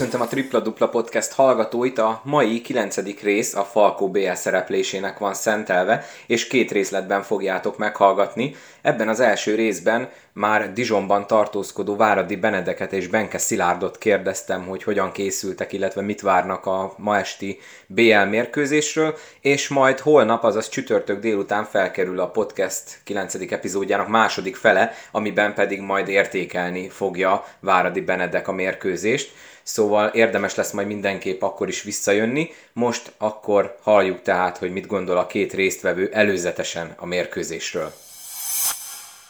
listen, Köszöntöm a Tripla Dupla Podcast hallgatóit, a mai 9. rész a Falkó BL szereplésének van szentelve, és két részletben fogjátok meghallgatni. Ebben az első részben már Dijonban tartózkodó Váradi Benedeket és Benke Szilárdot kérdeztem, hogy hogyan készültek, illetve mit várnak a ma esti BL mérkőzésről, és majd holnap, azaz csütörtök délután felkerül a podcast 9. epizódjának második fele, amiben pedig majd értékelni fogja Váradi Benedek a mérkőzést. Szóval érdemes lesz majd mindenképp akkor is visszajönni. Most akkor halljuk tehát, hogy mit gondol a két résztvevő előzetesen a mérkőzésről.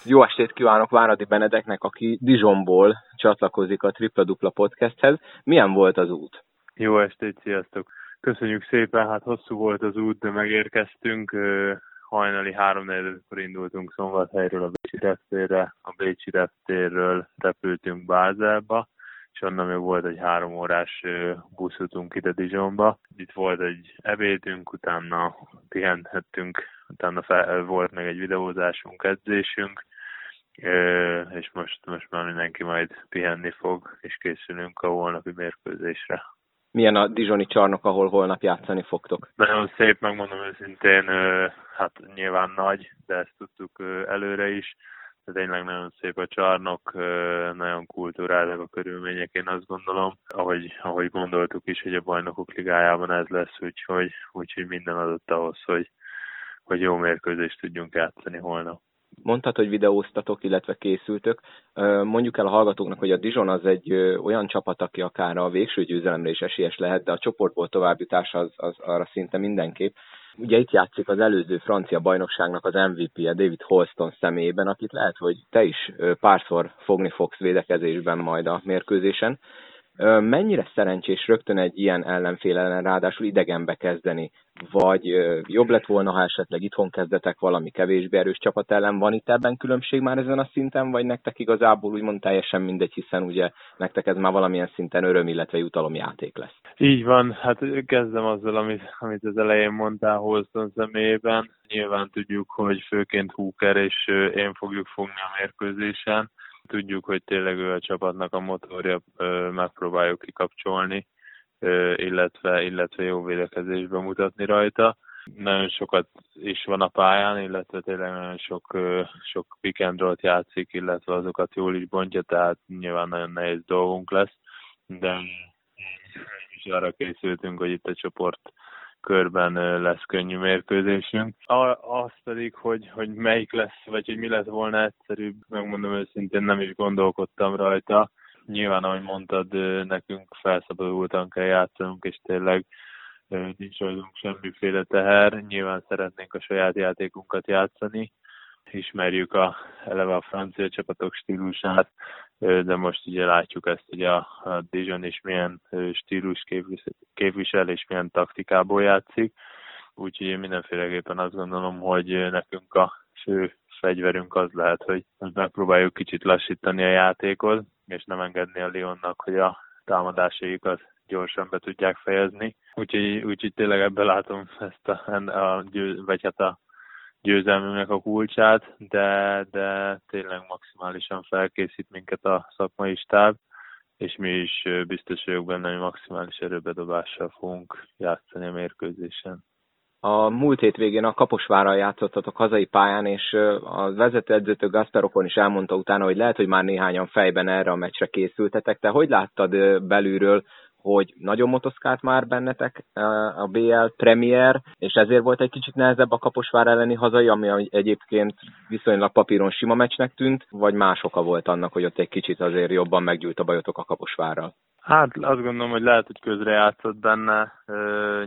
Jó estét kívánok Váradi Benedeknek, aki Dijonból csatlakozik a Tripla Dupla podcasthez. Milyen volt az út? Jó estét, sziasztok! Köszönjük szépen, hát hosszú volt az út, de megérkeztünk. Hajnali három kor indultunk Szombathelyről a Bécsi reptérre, a Bécsi reptérről repültünk Bázelba, és onnan még volt egy három órás buszutunk ide Dijonba. Itt volt egy ebédünk, utána pihenhettünk, utána fel, volt meg egy videózásunk, edzésünk, és most, most már mindenki majd pihenni fog, és készülünk a holnapi mérkőzésre. Milyen a Dijoni csarnok, ahol holnap játszani fogtok? Nagyon szép, megmondom őszintén, hát nyilván nagy, de ezt tudtuk előre is tényleg nagyon szép a csarnok, nagyon kultúráltak a körülmények, én azt gondolom, ahogy, ahogy gondoltuk is, hogy a bajnokok ligájában ez lesz, úgyhogy, úgyhogy minden adott ahhoz, hogy, hogy jó mérkőzést tudjunk játszani holnap. Mondtad, hogy videóztatok, illetve készültök. Mondjuk el a hallgatóknak, hogy a Dijon az egy olyan csapat, aki akár a végső győzelemre is esélyes lehet, de a csoportból továbbjutás az, az arra szinte mindenképp. Ugye itt játszik az előző francia bajnokságnak az MVP-je David Holston személyében, akit lehet, hogy te is párszor fogni fogsz védekezésben majd a mérkőzésen. Mennyire szerencsés rögtön egy ilyen ellenfél ellen ráadásul idegenbe kezdeni? Vagy jobb lett volna, ha esetleg itthon kezdetek valami kevésbé erős csapat ellen? Van itt ebben különbség már ezen a szinten, vagy nektek igazából úgymond teljesen mindegy, hiszen ugye nektek ez már valamilyen szinten öröm, illetve jutalomjáték lesz? Így van, hát kezdem azzal, amit, amit az elején mondtál Holston személyében. Nyilván tudjuk, hogy főként Hooker és én fogjuk fogni a mérkőzésen tudjuk, hogy tényleg ő a csapatnak a motorja, megpróbáljuk kikapcsolni, illetve, illetve jó védekezésbe mutatni rajta. Nagyon sokat is van a pályán, illetve tényleg nagyon sok, sok pick játszik, illetve azokat jól is bontja, tehát nyilván nagyon nehéz dolgunk lesz, de is arra készültünk, hogy itt a csoport körben lesz könnyű mérkőzésünk. Azt pedig, hogy, hogy melyik lesz, vagy hogy mi lett volna egyszerűbb, megmondom őszintén nem is gondolkodtam rajta. Nyilván, ahogy mondtad, nekünk felszabadultan kell játszanunk, és tényleg nincs rajtunk semmiféle teher. Nyilván szeretnénk a saját játékunkat játszani, ismerjük a, eleve a francia csapatok stílusát, de most ugye látjuk ezt, hogy a, a Dijon is milyen stílus képvisel, és milyen taktikából játszik. Úgyhogy én mindenféleképpen azt gondolom, hogy nekünk a fő fegyverünk az lehet, hogy megpróbáljuk kicsit lassítani a játékot, és nem engedni a Lyonnak, hogy a támadásaikat gyorsan be tudják fejezni. Úgyhogy, úgyhogy tényleg ebben látom ezt a, a vagy hát a győzelmünknek a kulcsát, de, de tényleg maximálisan felkészít minket a szakmai stáb, és mi is biztos vagyok benne, hogy maximális erőbedobással fogunk játszani a mérkőzésen. A múlt hétvégén a Kaposvárral játszottatok hazai pályán, és a vezetőedzőtő Gasperokon is elmondta utána, hogy lehet, hogy már néhányan fejben erre a meccsre készültetek. Te hogy láttad belülről hogy nagyon motoszkált már bennetek a BL Premier, és ezért volt egy kicsit nehezebb a Kaposvár elleni hazai, ami egyébként viszonylag papíron sima meccsnek tűnt, vagy más oka volt annak, hogy ott egy kicsit azért jobban meggyűlt a bajotok a Kaposvárral? Hát azt gondolom, hogy lehet, hogy közre játszott benne.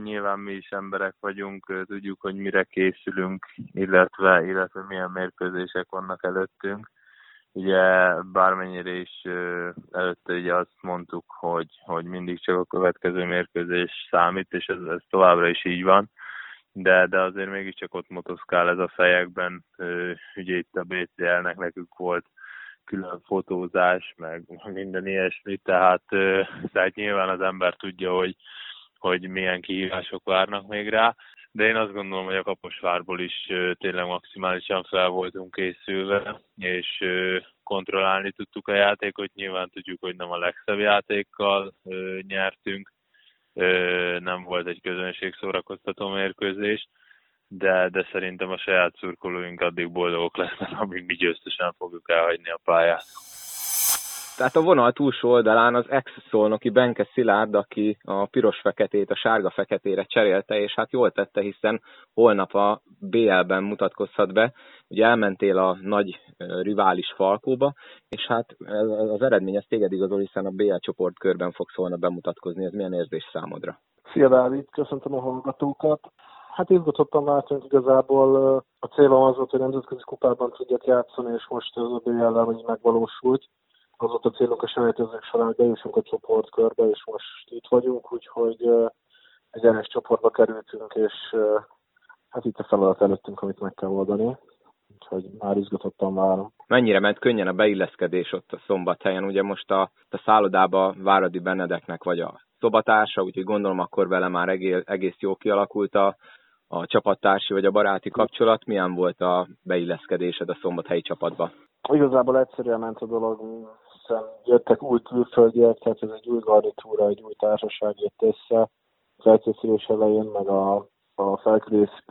nyilván mi is emberek vagyunk, tudjuk, hogy mire készülünk, illetve, illetve milyen mérkőzések vannak előttünk Ugye bármennyire is előtte ugye azt mondtuk, hogy, hogy mindig csak a következő mérkőzés számít, és ez, ez továbbra is így van, de, de azért mégiscsak ott motoszkál ez a fejekben, ugye itt a BCL-nek nekünk volt külön fotózás, meg minden ilyesmi, tehát, tehát nyilván az ember tudja, hogy, hogy milyen kihívások várnak még rá, de én azt gondolom, hogy a Kaposvárból is tényleg maximálisan fel voltunk készülve, és kontrollálni tudtuk a játékot. Nyilván tudjuk, hogy nem a legszebb játékkal nyertünk, nem volt egy közönség szórakoztató mérkőzés, de, de szerintem a saját szurkolóink addig boldogok lesznek, amíg mi győztesen fogjuk elhagyni a pályát. Tehát a vonal túlsó oldalán az ex-szolnoki Benke Szilárd, aki a piros-feketét a sárga-feketére cserélte, és hát jól tette, hiszen holnap a BL-ben mutatkozhat be. Ugye elmentél a nagy rivális Falkóba, és hát az eredmény az téged igazol, hiszen a BL csoportkörben fogsz holnap bemutatkozni. Ez milyen érzés számodra? Szia Dávid, köszöntöm a hallgatókat. Hát izgatottan látunk igazából. A célom az volt, hogy nemzetközi kupában tudjak játszani, és most ez a BL-el megvalósult az volt a célunk a selejtezők során, hogy bejussunk a csoportkörbe, és most itt vagyunk, úgyhogy egy erős csoportba kerültünk, és hát itt a feladat előttünk, amit meg kell oldani. Úgyhogy már izgatottan várom. Mennyire ment könnyen a beilleszkedés ott a szombathelyen? Ugye most a, a szállodába Váradi Benedeknek vagy a szobatársa, úgyhogy gondolom akkor vele már egész, egész jó kialakult a, a csapattársi vagy a baráti kapcsolat. Milyen volt a beilleszkedésed a szombathelyi csapatba? Igazából egyszerűen ment a dolog, hiszen jöttek új külföldiek, tehát ez egy új garnitúra, egy új társaság jött össze. Felkészülés elején, meg a, a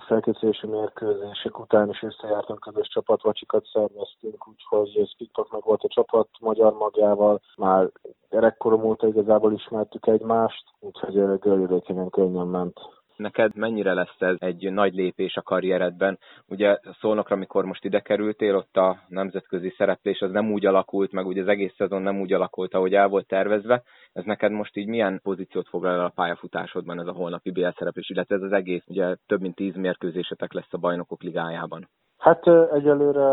felkészülési mérkőzések után is összejártunk közös csapatvacsikat szerveztünk, úgyhogy Spikpak meg volt a csapat magyar magjával, már gyerekkorom óta igazából ismertük egymást, úgyhogy görülőkénen könnyen ment neked mennyire lesz ez egy nagy lépés a karrieredben? Ugye szólnokra, amikor most ide kerültél, ott a nemzetközi szereplés az nem úgy alakult, meg ugye az egész szezon nem úgy alakult, ahogy el volt tervezve. Ez neked most így milyen pozíciót foglal el a pályafutásodban ez a holnapi BL szereplés, illetve ez az egész, ugye több mint tíz mérkőzésetek lesz a bajnokok ligájában? Hát egyelőre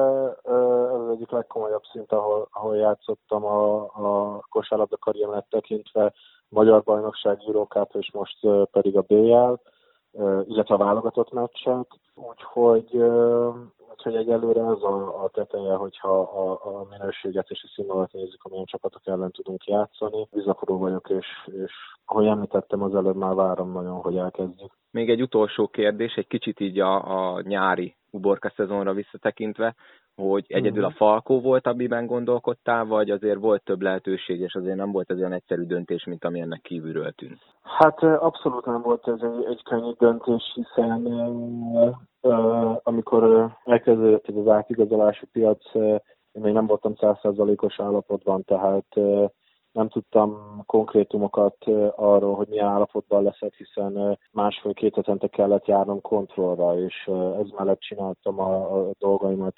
ez az egyik legkomolyabb szint, ahol, ahol játszottam a, a kosárlabda karrieremet tekintve, Magyar Bajnokság, Eurocup és most pedig a BL illetve a válogatott meccsek, úgyhogy, úgyhogy egyelőre ez a, a teteje, hogyha a, a minőséget és a színvonalat nézzük, amilyen csapatok ellen tudunk játszani. Bizakodó vagyok, és, és ahogy említettem, az előbb már várom nagyon, hogy elkezdjük. Még egy utolsó kérdés, egy kicsit így a, a nyári uborka szezonra visszatekintve hogy egyedül a mhm. Falkó volt, amiben gondolkodtál, vagy azért volt több lehetőség, és azért nem volt ez olyan egyszerű döntés, mint ami ennek kívülről tűnt? Hát abszolút nem volt ez egy, egy könnyű döntés, hiszen uh, amikor elkezdődött ez az átigazolási piac, uh, én még nem voltam százszerzalékos állapotban, tehát uh, nem tudtam konkrétumokat arról, hogy milyen állapotban leszek, hiszen másfél-két hetente kellett járnom kontrollra, és ez mellett csináltam a, a dolgaimat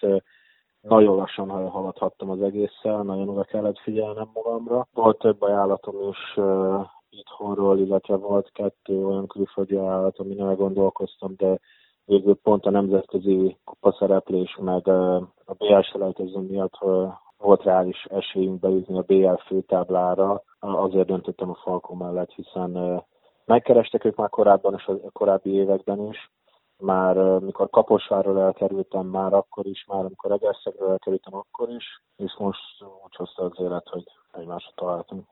nagyon lassan haladhattam az egésszel, nagyon oda kellett figyelnem magamra. Volt több ajánlatom is uh, itthonról, illetve volt kettő olyan külföldi ajánlat, amin elgondolkoztam, de végül pont a nemzetközi kupaszereplés, meg uh, a BL selejtező miatt uh, volt reális esélyünk beüzni a BL főtáblára, azért döntöttem a Falkó mellett, hiszen megkerestek ők már korábban és a korábbi években is, már mikor Kaposváról elkerültem, már akkor is, már amikor Egerszegről elkerültem, akkor is, és most úgy hozta az élet, hogy egymásra találtunk.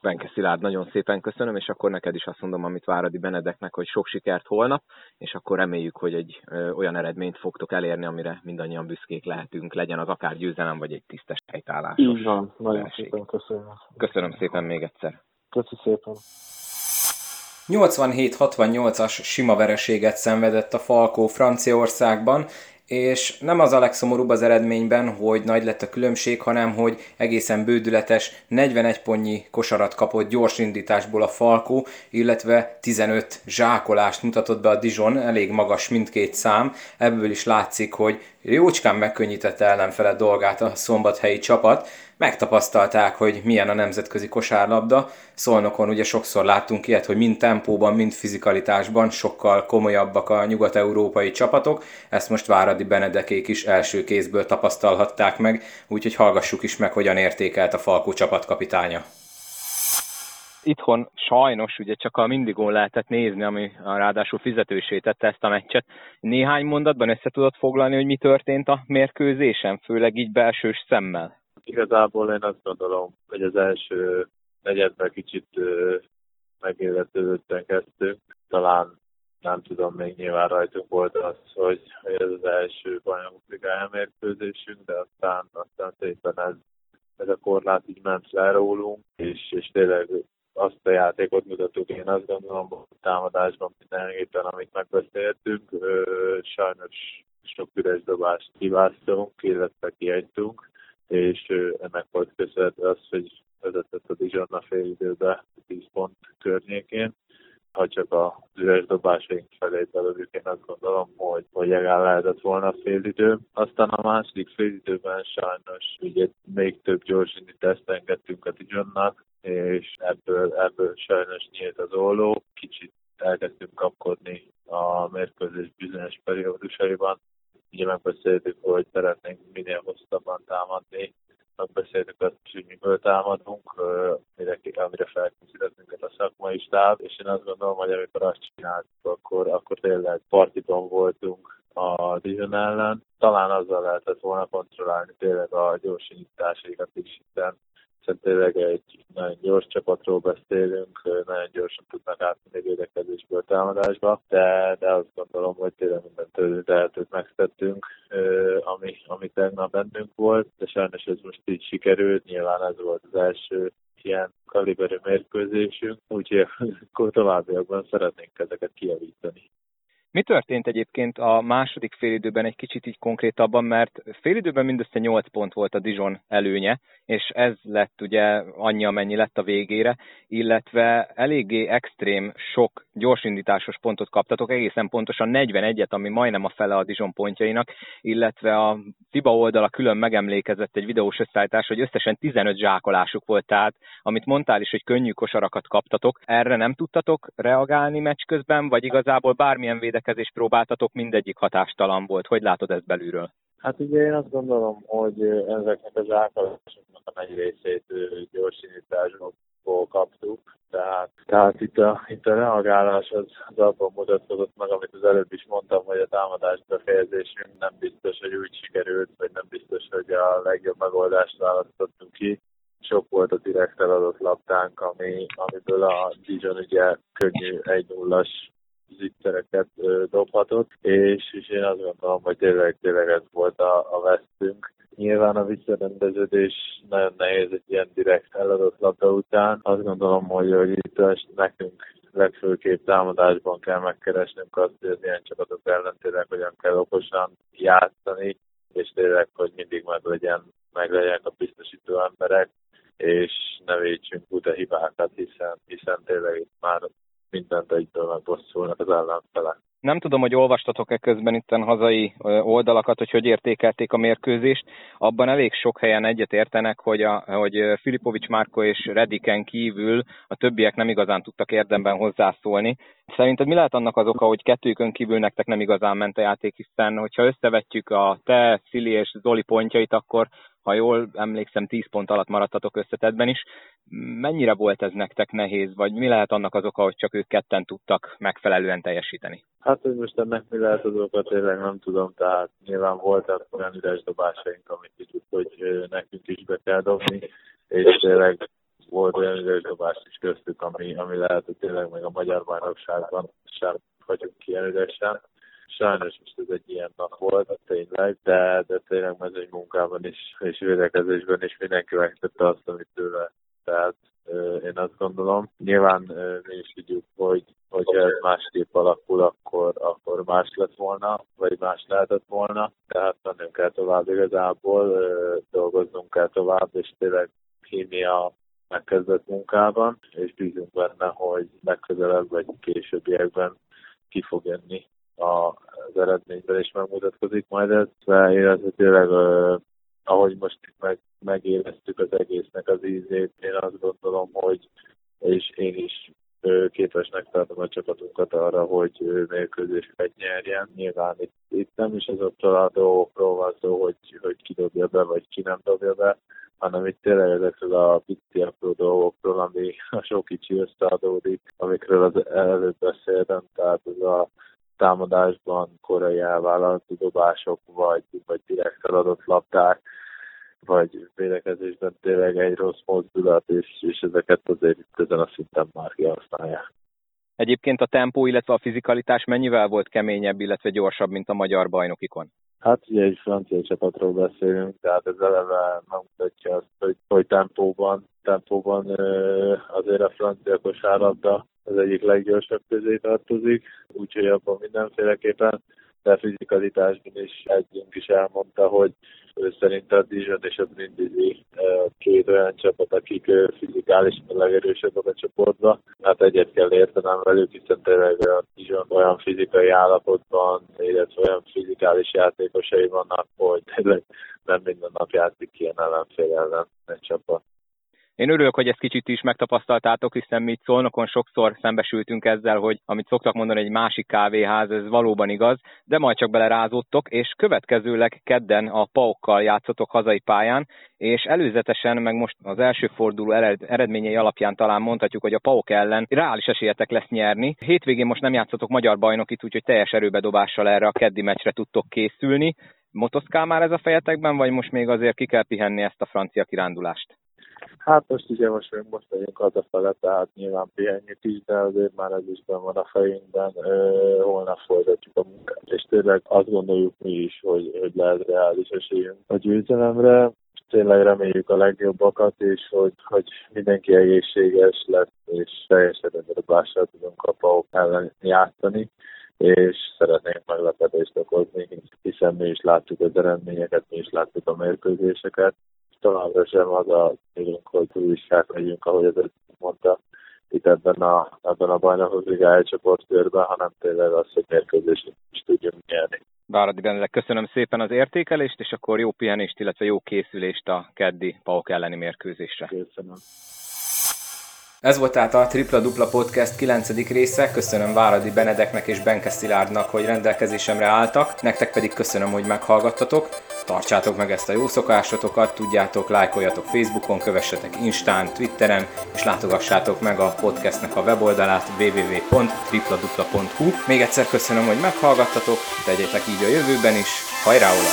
Benke Szilárd, nagyon szépen köszönöm, és akkor neked is azt mondom, amit Váradi Benedeknek, hogy sok sikert holnap, és akkor reméljük, hogy egy ö, olyan eredményt fogtok elérni, amire mindannyian büszkék lehetünk, legyen az akár győzelem, vagy egy tisztes helytállásos. Így van, nagyon szépen köszönöm. Köszönöm szépen még egyszer. Köszönöm szépen. 87-68-as sima vereséget szenvedett a Falkó Franciaországban, és nem az a legszomorúbb az eredményben, hogy nagy lett a különbség, hanem hogy egészen bődületes 41 pontnyi kosarat kapott gyors indításból a Falkó, illetve 15 zsákolást mutatott be a Dijon, elég magas mindkét szám, ebből is látszik, hogy jócskán megkönnyítette ellenfele dolgát a szombathelyi csapat, megtapasztalták, hogy milyen a nemzetközi kosárlabda. Szolnokon ugye sokszor láttunk ilyet, hogy mind tempóban, mind fizikalitásban sokkal komolyabbak a nyugat-európai csapatok. Ezt most Váradi Benedekék is első kézből tapasztalhatták meg, úgyhogy hallgassuk is meg, hogyan értékelt a Falkó csapatkapitánya itthon sajnos ugye csak a mindigón lehetett nézni, ami ráadásul fizetősé tette ezt a meccset. Néhány mondatban össze tudod foglalni, hogy mi történt a mérkőzésen, főleg így belsős szemmel? Igazából én azt gondolom, hogy az első negyedben kicsit megilletődötten kezdtünk. Talán nem tudom, még nyilván rajtunk volt az, hogy, hogy ez az első bajnokok ligája mérkőzésünk, de aztán, aztán szépen ez, ez a korlát így ment le rólunk, és, és tényleg azt a játékot mutattuk, én azt gondolom, hogy támadásban mindenképpen, amit megbeszéltünk, sajnos sok üres dobást kiváztunk, illetve kiegytünk, és ennek volt köszönhető az, hogy vezetett a Dijon a fél időbe 10 pont környékén. Ha csak a üres dobásaink felé belőlük, én azt gondolom, hogy, hogy legalább lehetett volna a fél idő. Aztán a második fél időben sajnos ugye még több gyorsindítást engedtünk a Dijonnak, és ebből, ebből sajnos nyílt az olló. Kicsit elkezdtünk kapkodni a mérkőzés bizonyos periódusaiban. Ugye megbeszéltük, hogy szeretnénk minél hosszabban támadni, megbeszéltük azt hogy miből támadunk, amire, amire felkészítettünk a szakmai stáb, és én azt gondolom, hogy amikor azt csináltuk, akkor, akkor tényleg partiban voltunk a Dijon ellen. Talán azzal lehetett volna kontrollálni tényleg a gyorsításaikat is, hiszen tényleg egy nagyon gyors csapatról beszélünk, nagyon gyorsan tudnak átmenni védekezésből támadásba, de, de azt gondolom, hogy tényleg minden tőlünk lehetőt megtettünk, ami, ami tegnap bennünk volt, de sajnos ez most így sikerült, nyilván ez volt az első ilyen kaliberű mérkőzésünk, úgyhogy továbbiakban szeretnénk ezeket kijavítani. Mi történt egyébként a második félidőben egy kicsit így konkrétabban, mert félidőben mindössze 8 pont volt a Dijon előnye, és ez lett ugye annyi, amennyi lett a végére, illetve eléggé extrém sok gyorsindításos pontot kaptatok, egészen pontosan 41-et, ami majdnem a fele a Dijon pontjainak, illetve a FIBA oldala külön megemlékezett egy videós összeállítás, hogy összesen 15 zsákolásuk volt, tehát amit mondtál is, hogy könnyű kosarakat kaptatok, erre nem tudtatok reagálni meccs közben, vagy igazából bármilyen védekezést próbáltatok, mindegyik hatástalan volt. Hogy látod ezt belülről? Hát ugye én azt gondolom, hogy ezeknek a zsákolásoknak a nagy részét gyorsításból kaptuk, tehát, tehát itt, a, itt a reagálás az, az abban mutatkozott meg, amit az előbb is mondtam, hogy a támadás befejezésünk nem biztos, hogy úgy sikerült, vagy nem biztos, hogy a legjobb megoldást választottunk ki. Sok volt a direkt eladott labdánk, ami, amiből a Dijon ugye könnyű 1-0-as zicsereket dobhatott, és, és én azt gondolom, hogy tényleg, tényleg ez volt a, a vesztünk. Nyilván a visszarendeződés nagyon nehéz egy ilyen direkt eladott labda után. Azt gondolom, hogy, hogy itt nekünk legfőképp támadásban kell megkeresnünk azt, hogy az ilyen csapatok ellen tényleg hogyan kell okosan játszani, és tényleg, hogy mindig meg legyen, meg legyen a biztosító emberek, és ne védsünk buta hibákat, hiszen, hiszen tényleg itt már mindent egyből megbosszulnak az ellenfelek. Nem tudom, hogy olvastatok-e közben itt a hazai oldalakat, hogy hogy értékelték a mérkőzést. Abban elég sok helyen egyet értenek, hogy, a, hogy Filipovics Márko és Rediken kívül a többiek nem igazán tudtak érdemben hozzászólni. Szerinted mi lehet annak az oka, hogy kettőjükön kívül nektek nem igazán ment a játék, hiszen hogyha összevetjük a te, Szili és Zoli pontjait, akkor ha jól emlékszem, 10 pont alatt maradtatok összetetben is. Mennyire volt ez nektek nehéz, vagy mi lehet annak az oka, hogy csak ők ketten tudtak megfelelően teljesíteni? Hát, hogy most ennek mi lehet az oka, tényleg nem tudom, tehát nyilván voltak olyan üres dobásaink, amit tudjuk, hogy nekünk is be kell dobni, és tényleg volt olyan üres dobás is köztük, ami, ami lehet, hogy tényleg még a magyar bajnokságban sem vagyunk ilyen üresen sajnos most ez egy ilyen nap volt, tényleg, de, de tényleg mezőny munkában is, és védekezésben is mindenki megtette azt, amit tőle. Tehát én azt gondolom. Nyilván mi is tudjuk, hogy hogyha ez másképp alakul, akkor, akkor más lett volna, vagy más lehetett volna. Tehát mennünk kell tovább igazából, dolgoznunk kell tovább, és tényleg hinni a megkezdett munkában, és bízunk benne, hogy legközelebb vagy későbbiekben ki fog jönni az eredményben is megmutatkozik majd ez, illetve tényleg ahogy most meg, megéreztük az egésznek az ízét, én azt gondolom, hogy és én is képesnek tartom a csapatunkat arra, hogy mérkőzéseket nyerjen. Nyilván itt, itt nem is azoktól a dolgokról van szó, hogy, hogy ki dobja be, vagy ki nem dobja be, hanem itt tényleg ezekről a pici apró dolgokról, ami a sok kicsi összeadódik, amikről az előbb beszéltem, tehát ez a támadásban korai elvállalati dobások, vagy, vagy direkt adott labdák, vagy védekezésben tényleg egy rossz mozdulat, és, és ezeket azért itt ezen a szinten már kihasználják. Egyébként a tempó, illetve a fizikalitás mennyivel volt keményebb, illetve gyorsabb, mint a magyar bajnokikon? Hát ugye egy francia csapatról beszélünk, tehát ez eleve megmutatja azt, hogy, hogy tempóban, tempóban azért a francia kosárlabda az egyik leggyorsabb közé tartozik, úgyhogy abban mindenféleképpen de fizikalitásban is együnk is elmondta, hogy ő szerint a Dijon és a Brindisi két olyan csapat, akik fizikálisan legerősebbek a csoportba. Hát egyet kell értenem velük, hiszen tényleg a Dijon olyan fizikai állapotban, illetve olyan fizikális játékosai vannak, hogy tényleg nem minden nap játszik ilyen ellenfél ellen egy csapat. Én örülök, hogy ezt kicsit is megtapasztaltátok, hiszen mi itt Szolnokon sokszor szembesültünk ezzel, hogy amit szoktak mondani, egy másik kávéház, ez valóban igaz, de majd csak belerázottok, és következőleg kedden a Paukkal játszotok hazai pályán, és előzetesen, meg most az első forduló eredményei alapján talán mondhatjuk, hogy a Pauk ellen reális esélyetek lesz nyerni. Hétvégén most nem játszotok magyar bajnokit, úgyhogy teljes erőbedobással erre a keddi meccsre tudtok készülni. Motoszkál már ez a fejetekben, vagy most még azért ki kell pihenni ezt a francia kirándulást? Hát most ugye most még most vagyunk hazafele, tehát nyilván pihenjük is, de azért már ez is van a fejünkben. Ö, holnap folytatjuk a munkát, és tényleg azt gondoljuk mi is, hogy, hogy lehet reális esélyünk a győzelemre. Tényleg reméljük a legjobbakat, és hogy, hogy mindenki egészséges lesz, és teljesen dobással tudunk a PAOK ellen játszani és szeretnénk meglepetést okozni, hiszen mi is láttuk az eredményeket, mi is láttuk a mérkőzéseket, továbbra sem az a célunk, hogy turisták legyünk, ahogy ez mondta itt ebben a, ebben a bajnokok ligája csoportkörben, hanem tényleg az, hogy mérkőzést is tudjunk nyerni. Váradi Benedek, köszönöm szépen az értékelést, és akkor jó pihenést, illetve jó készülést a keddi PAOK elleni mérkőzésre. Köszönöm. Ez volt tehát a Tripla Dupla Podcast 9. része. Köszönöm Váradi Benedeknek és Benke Szilárdnak, hogy rendelkezésemre álltak. Nektek pedig köszönöm, hogy meghallgattatok. Tartsátok meg ezt a jó szokásotokat, tudjátok, lájkoljatok Facebookon, kövessetek Instán, Twitteren, és látogassátok meg a podcastnek a weboldalát www.tripladupla.hu. Még egyszer köszönöm, hogy meghallgattatok, tegyétek így a jövőben is. Hajrá, olaj!